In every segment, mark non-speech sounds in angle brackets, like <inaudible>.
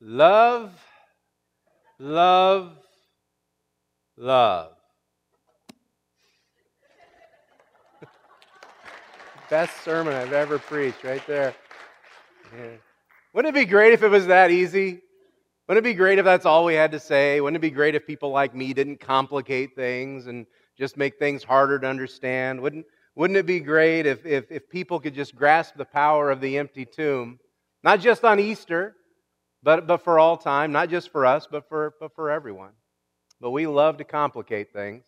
Love, love, love. <laughs> Best sermon I've ever preached, right there. Yeah. Wouldn't it be great if it was that easy? Wouldn't it be great if that's all we had to say? Wouldn't it be great if people like me didn't complicate things and just make things harder to understand? Wouldn't, wouldn't it be great if, if, if people could just grasp the power of the empty tomb? Not just on Easter, but, but for all time, not just for us, but for, but for everyone. But we love to complicate things.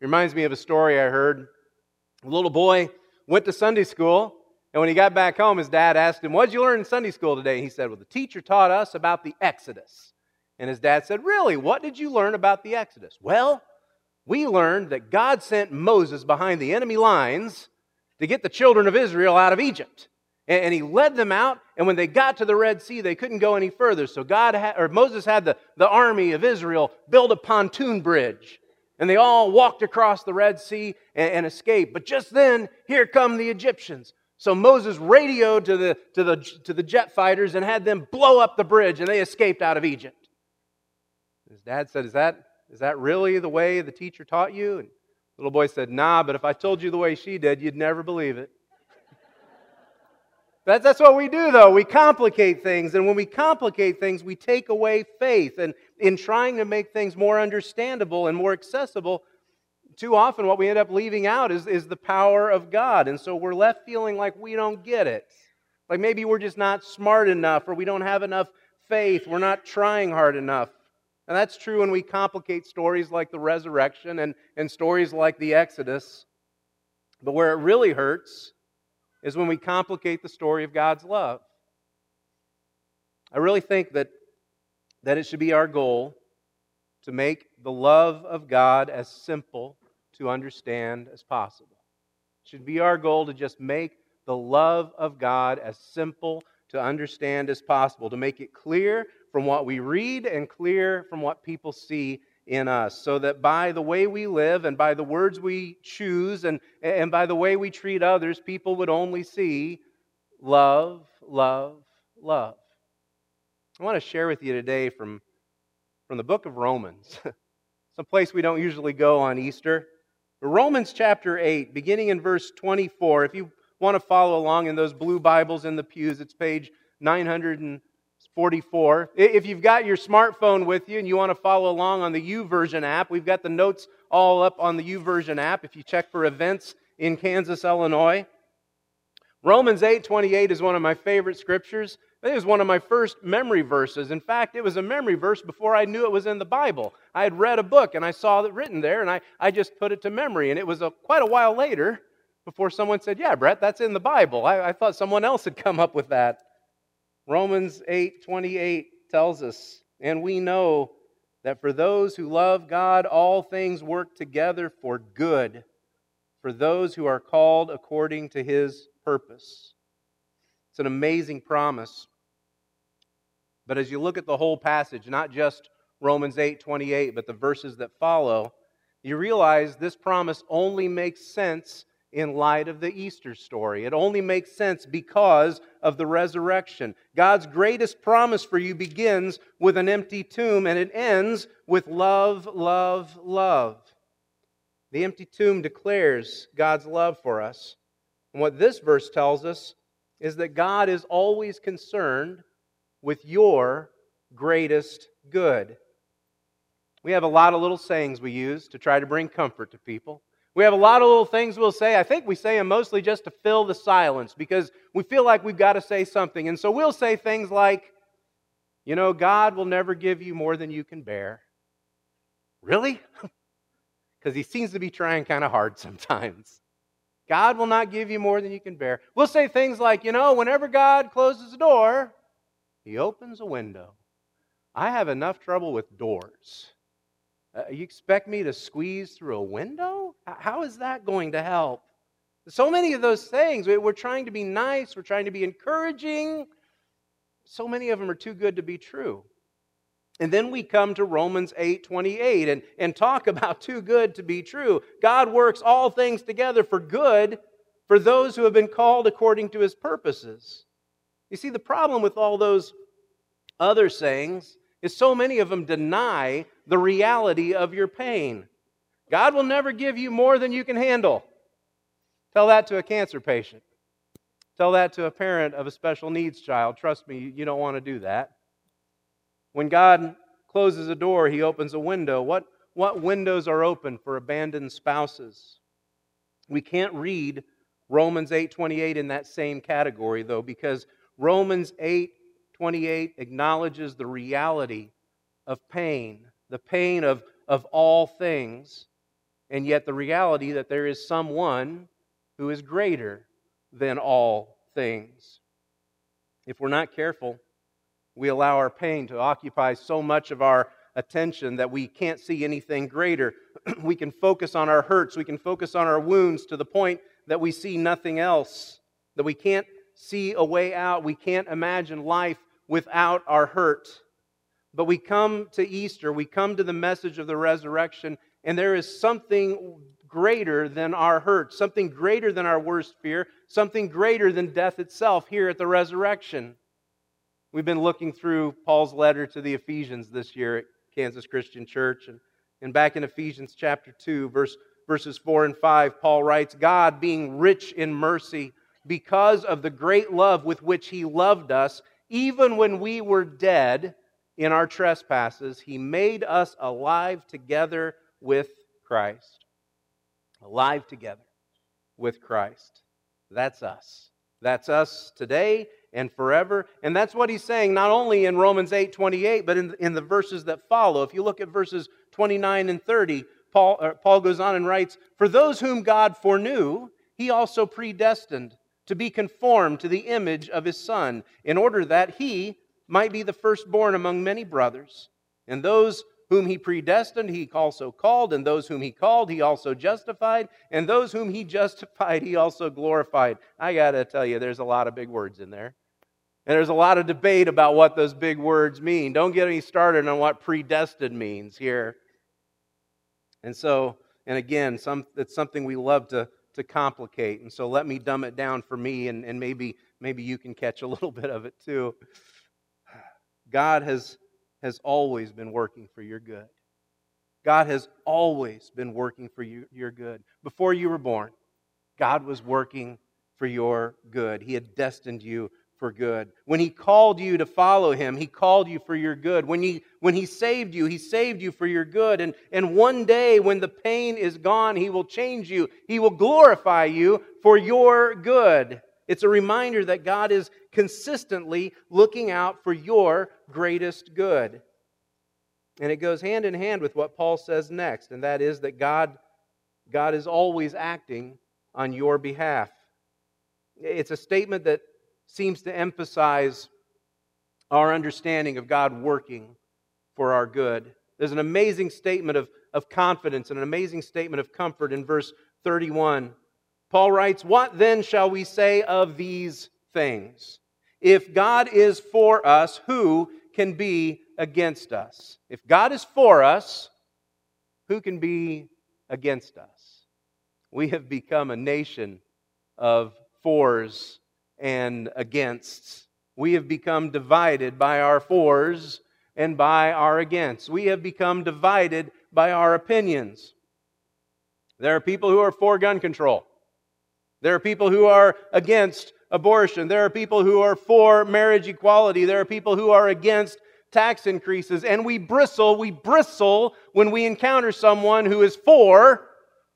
It reminds me of a story I heard. A little boy went to Sunday school and when he got back home, his dad asked him, What'd you learn in Sunday school today? He said, Well, the teacher taught us about the Exodus. And his dad said, Really? What did you learn about the Exodus? Well, we learned that God sent Moses behind the enemy lines to get the children of Israel out of Egypt. And he led them out, and when they got to the Red Sea, they couldn't go any further. So God had, or Moses had the, the army of Israel build a pontoon bridge. And they all walked across the Red Sea and, and escaped. But just then, here come the Egyptians. So Moses radioed to the, to, the, to the jet fighters and had them blow up the bridge, and they escaped out of Egypt. His dad said, Is that, is that really the way the teacher taught you? And the little boy said, Nah, but if I told you the way she did, you'd never believe it. That's, that's what we do, though. We complicate things. And when we complicate things, we take away faith. And in trying to make things more understandable and more accessible, too often what we end up leaving out is, is the power of God. And so we're left feeling like we don't get it. Like maybe we're just not smart enough or we don't have enough faith. We're not trying hard enough. And that's true when we complicate stories like the resurrection and, and stories like the Exodus. But where it really hurts is when we complicate the story of God's love. I really think that, that it should be our goal to make the love of God as simple to understand as possible. It should be our goal to just make the love of God as simple to understand as possible, to make it clear from what we read and clear from what people see in us, so that by the way we live and by the words we choose and, and by the way we treat others, people would only see love, love, love. I want to share with you today from, from the book of Romans, <laughs> some place we don't usually go on Easter. Romans chapter 8, beginning in verse 24. If you want to follow along in those blue Bibles in the pews, it's page 944. If you've got your smartphone with you and you want to follow along on the YouVersion app, we've got the notes all up on the YouVersion app if you check for events in Kansas, Illinois. Romans 8:28 is one of my favorite scriptures. It was one of my first memory verses. In fact, it was a memory verse before I knew it was in the Bible. I had read a book and I saw it written there, and I, I just put it to memory. And it was a, quite a while later before someone said, Yeah, Brett, that's in the Bible. I, I thought someone else had come up with that. Romans 8 28 tells us, and we know that for those who love God, all things work together for good, for those who are called according to his purpose. It's an amazing promise. But as you look at the whole passage, not just Romans 8 28, but the verses that follow, you realize this promise only makes sense in light of the Easter story. It only makes sense because of the resurrection. God's greatest promise for you begins with an empty tomb and it ends with love, love, love. The empty tomb declares God's love for us. And what this verse tells us is that God is always concerned with your greatest good. We have a lot of little sayings we use to try to bring comfort to people. We have a lot of little things we'll say. I think we say them mostly just to fill the silence because we feel like we've got to say something. And so we'll say things like, you know, God will never give you more than you can bear. Really? <laughs> Because he seems to be trying kind of hard <laughs> sometimes. God will not give you more than you can bear. We'll say things like, you know, whenever God closes a door, he opens a window. I have enough trouble with doors. Uh, you expect me to squeeze through a window? How is that going to help? So many of those things, we're trying to be nice, we're trying to be encouraging. So many of them are too good to be true. And then we come to Romans 8 28 and, and talk <laughs> about too good to be true. God works all things together for good for those who have been called according to his purposes. You see, the problem with all those, Other sayings is so many of them deny the reality of your pain. God will never give you more than you can handle. Tell that to a cancer patient. Tell that to a parent of a special needs child. Trust me, you don't want to do that. When God closes a door, he opens a window. What, what windows are open for abandoned spouses? We can't read Romans 8:28 in that same category though because Romans 8:28 acknowledges the reality of pain, the pain of, of all things, and yet the reality that there is someone who is greater than all things. If we're not careful, we allow our pain to occupy so much of our attention that we can't see anything greater. <clears throat> we can focus on our hurts, we can focus on our wounds to the point that we see nothing else, that we can't see a way out, we can't imagine life without our hurt. But we come to Easter, we come to the message of the resurrection, and there is something greater than our hurt, something greater than our worst fear, something greater than death itself here at the resurrection. We've been looking through Paul's letter to the Ephesians this year at Kansas Christian Church. And, and back in Ephesians chapter 2, verse, verses 4 and 5, Paul writes God, being rich in mercy, because of the great love with which he loved us, even when we were dead in our trespasses, he made us alive together with Christ. Alive together with Christ. That's us. That's us today and forever. And that's what he's saying not only in Romans 8 28, but in, in the verses that follow. If you look at verses 29 and 30, Paul, uh, Paul goes on and writes, For those whom God foreknew, he also predestined to be conformed to the image of his Son, in order that he might be the firstborn among many brothers. And those whom he predestined, he also called, and those whom he called, he also justified, and those whom he <laughs> justified, he also glorified. I got to tell you, there's a lot of big words in there. And there's a lot of debate about what those big words mean. Don't get me started on what predestined means here. And so, and again, some, it's something we love to, to complicate. And so let me dumb it down for me, and, and maybe, maybe you can catch a <laughs> little bit of it too. God has has always been working for your good. God has always been working for you, your good. Before you were born, God was working for your good. He had destined you for good. When He called you to follow Him, He called you for your good. When He, when he saved you, He saved you for your good. And, and one day, when the pain is gone, He will change you, He will glorify you for your good. It's a reminder that God is consistently looking out for your greatest good. And it goes hand in hand with what Paul says next, and that is that God, God is always acting on your behalf. It's a statement that seems to emphasize our understanding of God working for our good. There's an amazing statement of, of confidence and an amazing statement of comfort in verse 31. Paul writes, What then shall we say of these things? If God is for us, who can be against us? If God is for us, who can be against us? We have become a nation of fors and againsts. We have become divided by our fors and by our against. We have become divided by our opinions. There are people who are for gun control. There are people who are against abortion. There are people who are for marriage equality. There are people who are against tax increases. And we bristle, we bristle when we encounter someone who is for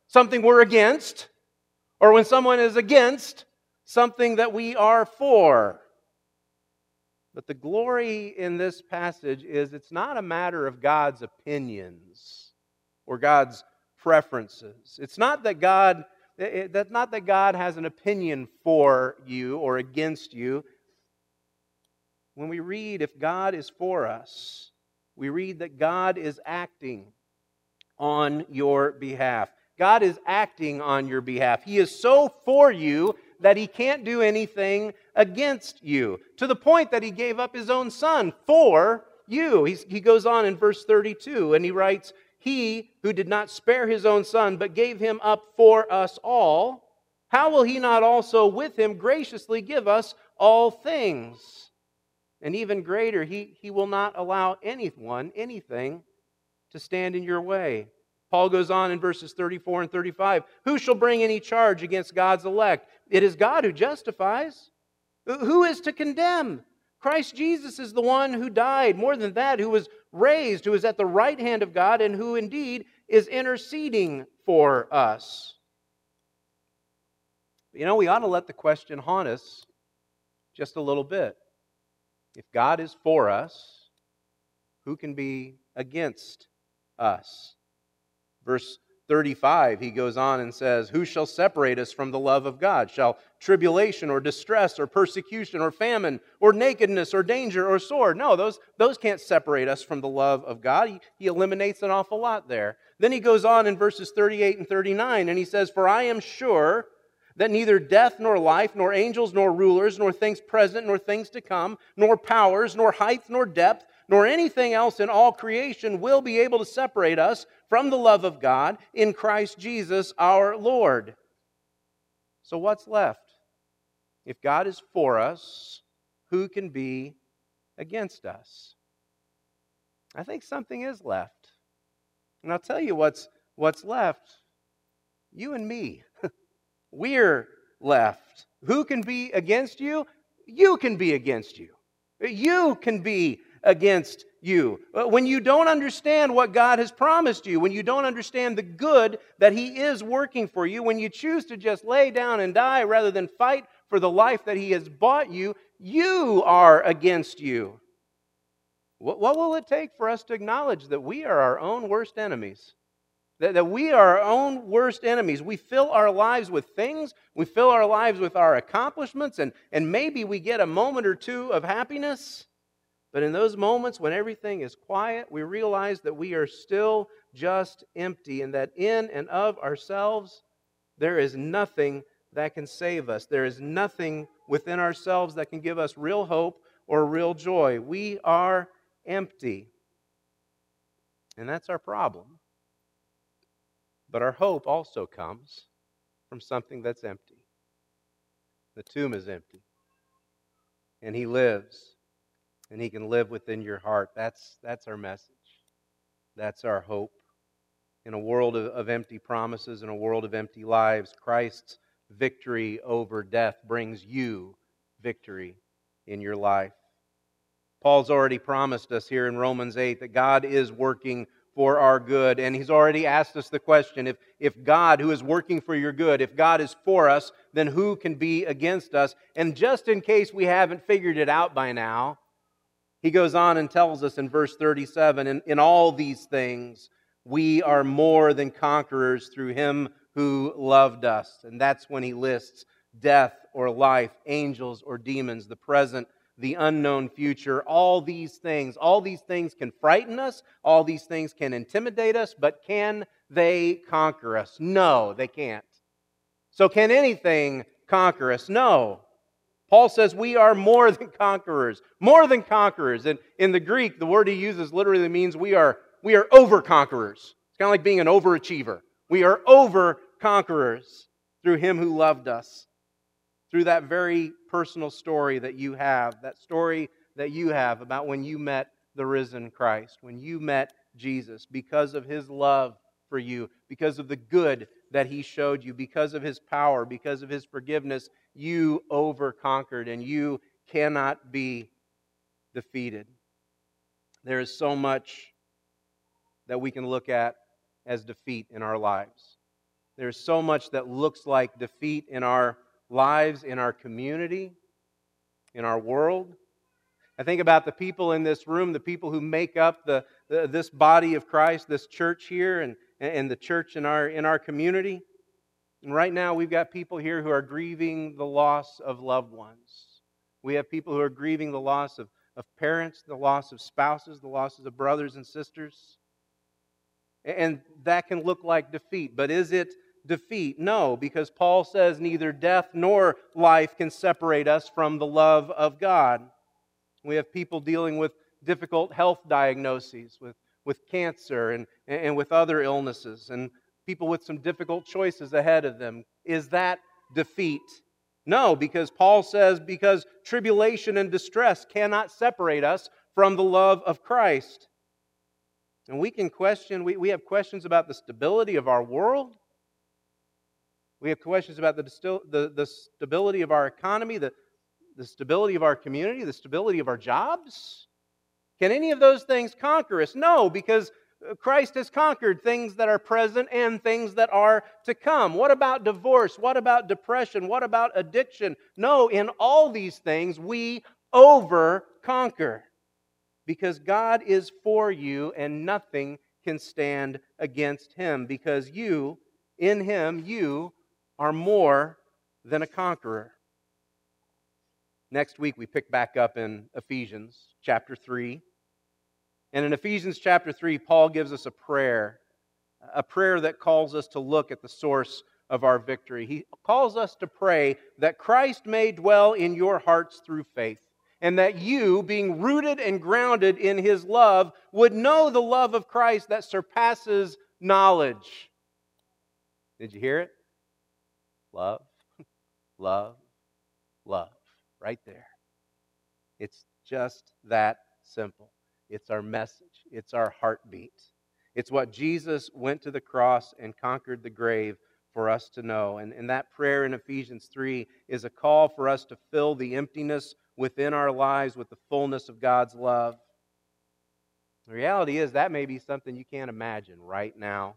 something we're against, or when someone is against something that we are for. But the glory in this passage is it's not a matter of God's opinions or God's preferences. It's not that God that's not that God has an opinion for you or against you. When we read, if God is for us, we read that God is acting on your behalf. God is acting on your behalf. He is so for you that he can't do anything against you, to the point that he gave up his own son for you. He's, he goes on in verse 32 and he writes, he who did not spare his own son, but gave him up for us all, how will he not also with him graciously give us all things? And even greater, he, he will not allow anyone, anything, to stand in your way. Paul goes on in verses 34 and 35 Who shall bring any charge against God's elect? It is God who justifies. Who is to condemn? Christ Jesus is the one who died, more than that, who was raised, who is at the right hand of God, and who indeed is interceding for us. You know, we ought to let the question haunt us just a little bit. If God is for us, who can be against us? Verse 35, he goes on and says, Who shall separate us from the love of God? Shall tribulation or distress or persecution or famine or nakedness or danger or sword? No, those, those can't separate us from the love of God. He, he eliminates an awful lot there. Then he goes on in verses 38 and 39, and he says, For I am sure that neither death nor life, nor angels nor rulers, nor things present nor things to come, nor powers, nor height nor depth, nor anything else in all creation will be able to separate us from the love of God in Christ Jesus our Lord. So, what's left? If God is for us, who can be against us? I think something is left. And I'll tell you what's, what's left you and me. <laughs> We're left. Who can be against you? You can be against you. You can be against you. Uh, when you don't understand what God has promised you, when you don't understand the good that He is working for you, when you choose to just lay down and die rather than fight for the life that He has bought you, you are against you. What, will it take for us to acknowledge that we are our own worst enemies? That, that we are our own worst enemies. We fill our lives with things, we fill our lives with our accomplishments, and, and maybe we get a moment or two of happiness. But in those moments when everything is quiet, we realize that we are still just empty and that in and of ourselves, there is nothing that can save us. There is nothing within ourselves that can give us real hope or real joy. We are empty. And that's our problem. But our hope also comes from something that's empty. The tomb is empty. And He lives and He can live within your heart. That's, that's our message. That's our hope. In a world of, of empty promises, in a world of empty lives, Christ's victory over death brings you victory in your life. Paul's already promised us here in Romans 8 that God is working for our good. And he's already asked us the question if, if God, who is working for your good, if God is for us, then who can be against us? And just in case we haven't figured it out by now, he goes on and tells us in verse 37 in, in all these things, we are more than conquerors through him who loved us. And that's when he lists death or life, angels or demons, the present, the unknown future. All these things, all these things can frighten us, all these things can intimidate us, but can they conquer us? No, they can't. So, can anything conquer us? No. Paul says we are more than conquerors, more than conquerors. And in the Greek, the word he uses literally means we are, we are over conquerors. It's kind of like being an overachiever. We are over conquerors through him who loved us, through that very personal story that you have, that story that you have about when you met the risen Christ, when you met Jesus, because of his love for you, because of the good that he showed you, because of his power, because of his forgiveness you overconquered and you cannot be defeated. There is so much that we can look at as defeat in our lives. There's so much that looks like defeat in our lives, in our community, in our world. I think about the people in this room, the people who make up the, the this body of Christ, this church here, and, and the church in our, in our community. And right now, we've got people here who are grieving the loss of loved ones. We have people who are grieving the loss of, of parents, the loss of spouses, the losses of brothers and sisters. And that can look like defeat. But is it defeat? No, because Paul says neither death nor life can separate us from the love of God. We have people dealing with difficult health diagnoses, with, with cancer and, and with other illnesses. And people with some difficult choices ahead of them. Is that defeat? No, because Paul says, because tribulation and distress cannot separate us from the love of Christ. And we can question, we, we have questions about the stability of our world. We have questions about the, the, the stability of our economy, the, the stability of our community, the stability of our jobs. Can any of those things conquer us? No, because uh, Christ has conquered things that are present and things that are to come. What about divorce? What about depression? What about addiction? No, in all these things, we over conquer because God is for you and nothing can stand against him because you, in him, you are more than a conqueror. Next week, we pick back up in Ephesians chapter 3. And in Ephesians chapter 3, Paul gives us a prayer, a prayer that calls us to look at the source of our victory. He calls us to pray that Christ may dwell in your hearts through faith, and that you, being rooted and grounded in his love, would know the love of Christ that surpasses knowledge. Did you hear it? Love, <laughs> love, love. Right there. It's just that simple. It's our message, it's our heartbeat. It's what Jesus went to the cross and conquered the grave for us to know. And, and that prayer in Ephesians 3 is a call for us to fill the emptiness within our lives with the fullness of God's love. The reality is, that may be something you can't imagine right now.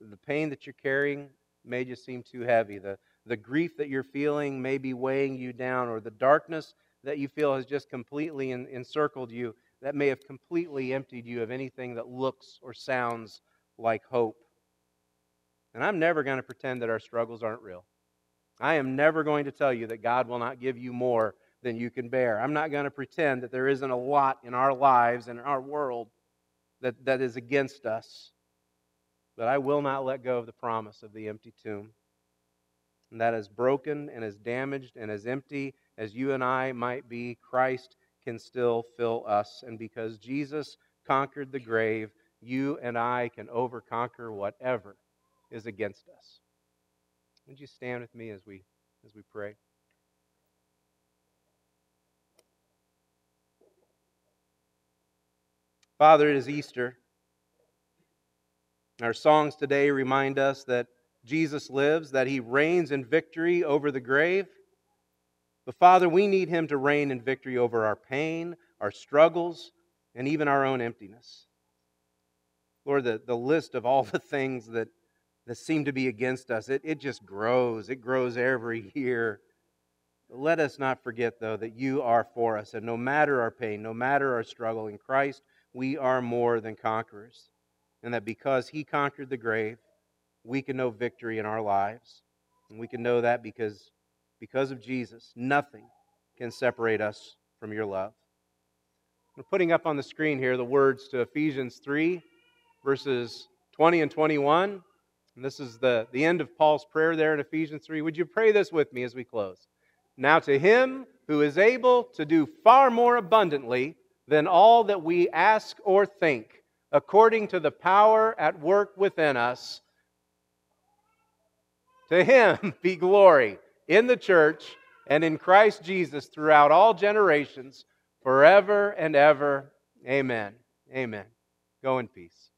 The pain that you're carrying may just seem too heavy. The, the grief that you're feeling may be weighing you down, or the darkness that you feel has just completely encircled you that may have completely emptied you of anything that looks or sounds like hope. And I'm never going to pretend that our struggles aren't real. I am never going to tell you that God will not give you more than you can bear. I'm not going to pretend that there isn't a lot in our lives and in our world that, that is against us. But I will not let go of the promise of the empty tomb. And that as broken and as damaged and as empty as you and I might be, Christ can still fill us. And because Jesus conquered the grave, you and I can overconquer whatever is against us. Would you stand with me as we as we pray? Father, it is Easter. Our songs today remind us that Jesus lives, that he reigns in victory over the grave. But Father, we need Him to reign in victory over our pain, our struggles, and even our own emptiness. Lord, the, the list of all <laughs> the things that, that seem to be against us, it, it just grows. It grows every <laughs> year. Let us not forget, though, that you are for us. And no matter our pain, no matter our struggle in Christ, we are more than conquerors. And that because He conquered the grave, we can know victory in our lives. And we can know that because because of Jesus, nothing can separate us from your love. We're putting up on the screen here the words to Ephesians 3, verses 20 and 21. And this is the, the end of Paul's prayer there in Ephesians 3. Would you pray this with me as we close? Now, to him who is able to do far more abundantly than all that we ask or think, according to the power at work within us, to him <laughs> be glory in the church and in Christ Jesus throughout all generations, forever and ever. Amen. Amen. Go in peace.